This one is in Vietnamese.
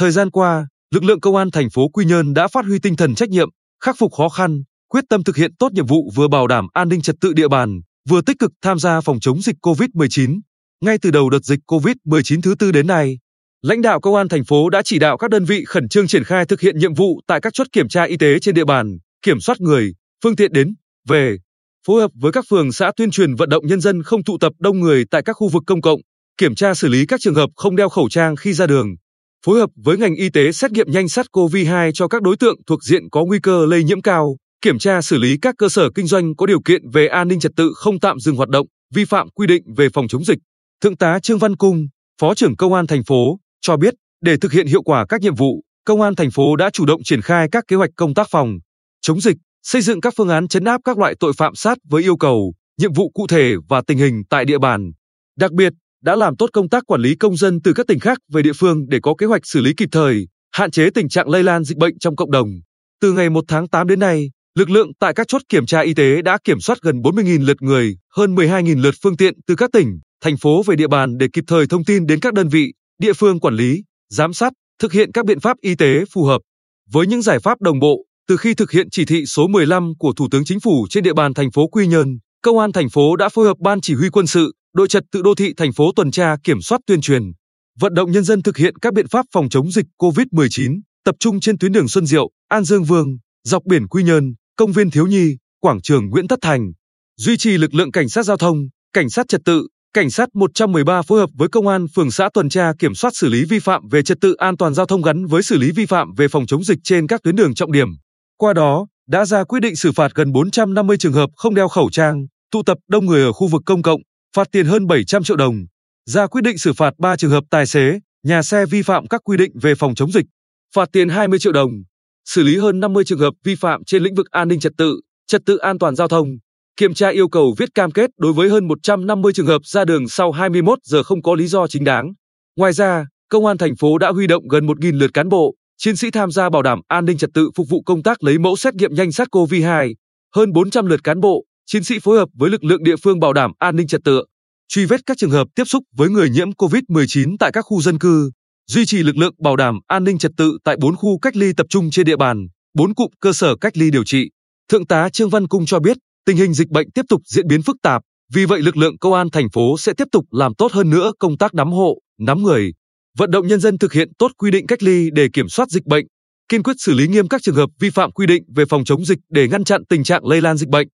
Thời gian qua, lực lượng công an thành phố Quy Nhơn đã phát huy tinh thần trách nhiệm, khắc phục khó khăn, quyết tâm thực hiện tốt nhiệm vụ vừa bảo đảm an ninh trật tự địa bàn, vừa tích cực tham gia phòng chống dịch COVID-19. Ngay từ đầu đợt dịch COVID-19 thứ tư đến nay, lãnh đạo công an thành phố đã chỉ đạo các đơn vị khẩn trương triển khai thực hiện nhiệm vụ tại các chốt kiểm tra y tế trên địa bàn, kiểm soát người, phương tiện đến, về, phối hợp với các phường xã tuyên truyền vận động nhân dân không tụ tập đông người tại các khu vực công cộng, kiểm tra xử lý các trường hợp không đeo khẩu trang khi ra đường, phối hợp với ngành y tế xét nghiệm nhanh SARS-CoV-2 cho các đối tượng thuộc diện có nguy cơ lây nhiễm cao, kiểm tra xử lý các cơ sở kinh doanh có điều kiện về an ninh trật tự không tạm dừng hoạt động, vi phạm quy định về phòng chống dịch. Thượng tá Trương Văn Cung, Phó trưởng Công an thành phố, cho biết, để thực hiện hiệu quả các nhiệm vụ, Công an thành phố đã chủ động triển khai các kế hoạch công tác phòng chống dịch, xây dựng các phương án chấn áp các loại tội phạm sát với yêu cầu, nhiệm vụ cụ thể và tình hình tại địa bàn. Đặc biệt, đã làm tốt công tác quản lý công dân từ các tỉnh khác về địa phương để có kế hoạch xử lý kịp thời, hạn chế tình trạng lây lan dịch bệnh trong cộng đồng. Từ ngày 1 tháng 8 đến nay, lực lượng tại các chốt kiểm tra y tế đã kiểm soát gần 40.000 lượt người, hơn 12.000 lượt phương tiện từ các tỉnh, thành phố về địa bàn để kịp thời thông tin đến các đơn vị, địa phương quản lý, giám sát, thực hiện các biện pháp y tế phù hợp. Với những giải pháp đồng bộ, từ khi thực hiện chỉ thị số 15 của Thủ tướng Chính phủ trên địa bàn thành phố Quy Nhơn, Công an thành phố đã phối hợp ban chỉ huy quân sự, đội trật tự đô thị thành phố tuần tra kiểm soát tuyên truyền, vận động nhân dân thực hiện các biện pháp phòng chống dịch COVID-19, tập trung trên tuyến đường Xuân Diệu, An Dương Vương, dọc biển Quy Nhơn, công viên Thiếu Nhi, quảng trường Nguyễn Tất Thành, duy trì lực lượng cảnh sát giao thông, cảnh sát trật tự, cảnh sát 113 phối hợp với công an phường xã tuần tra kiểm soát xử lý vi phạm về trật tự an toàn giao thông gắn với xử lý vi phạm về phòng chống dịch trên các tuyến đường trọng điểm. Qua đó, đã ra quyết định xử phạt gần 450 trường hợp không đeo khẩu trang, tụ tập đông người ở khu vực công cộng, phạt tiền hơn 700 triệu đồng. Ra quyết định xử phạt 3 trường hợp tài xế, nhà xe vi phạm các quy định về phòng chống dịch, phạt tiền 20 triệu đồng. Xử lý hơn 50 trường hợp vi phạm trên lĩnh vực an ninh trật tự, trật tự an toàn giao thông. Kiểm tra yêu cầu viết cam kết đối với hơn 150 trường hợp ra đường sau 21 giờ không có lý do chính đáng. Ngoài ra, Công an thành phố đã huy động gần 1.000 lượt cán bộ, chiến sĩ tham gia bảo đảm an ninh trật tự phục vụ công tác lấy mẫu xét nghiệm nhanh SARS-CoV-2, hơn 400 lượt cán bộ, chiến sĩ phối hợp với lực lượng địa phương bảo đảm an ninh trật tự, truy vết các trường hợp tiếp xúc với người nhiễm COVID-19 tại các khu dân cư, duy trì lực lượng bảo đảm an ninh trật tự tại 4 khu cách ly tập trung trên địa bàn, 4 cụm cơ sở cách ly điều trị. Thượng tá Trương Văn Cung cho biết, tình hình dịch bệnh tiếp tục diễn biến phức tạp, vì vậy lực lượng công an thành phố sẽ tiếp tục làm tốt hơn nữa công tác nắm hộ, nắm người, vận động nhân dân thực hiện tốt quy định cách ly để kiểm soát dịch bệnh, kiên quyết xử lý nghiêm các trường hợp vi phạm quy định về phòng chống dịch để ngăn chặn tình trạng lây lan dịch bệnh.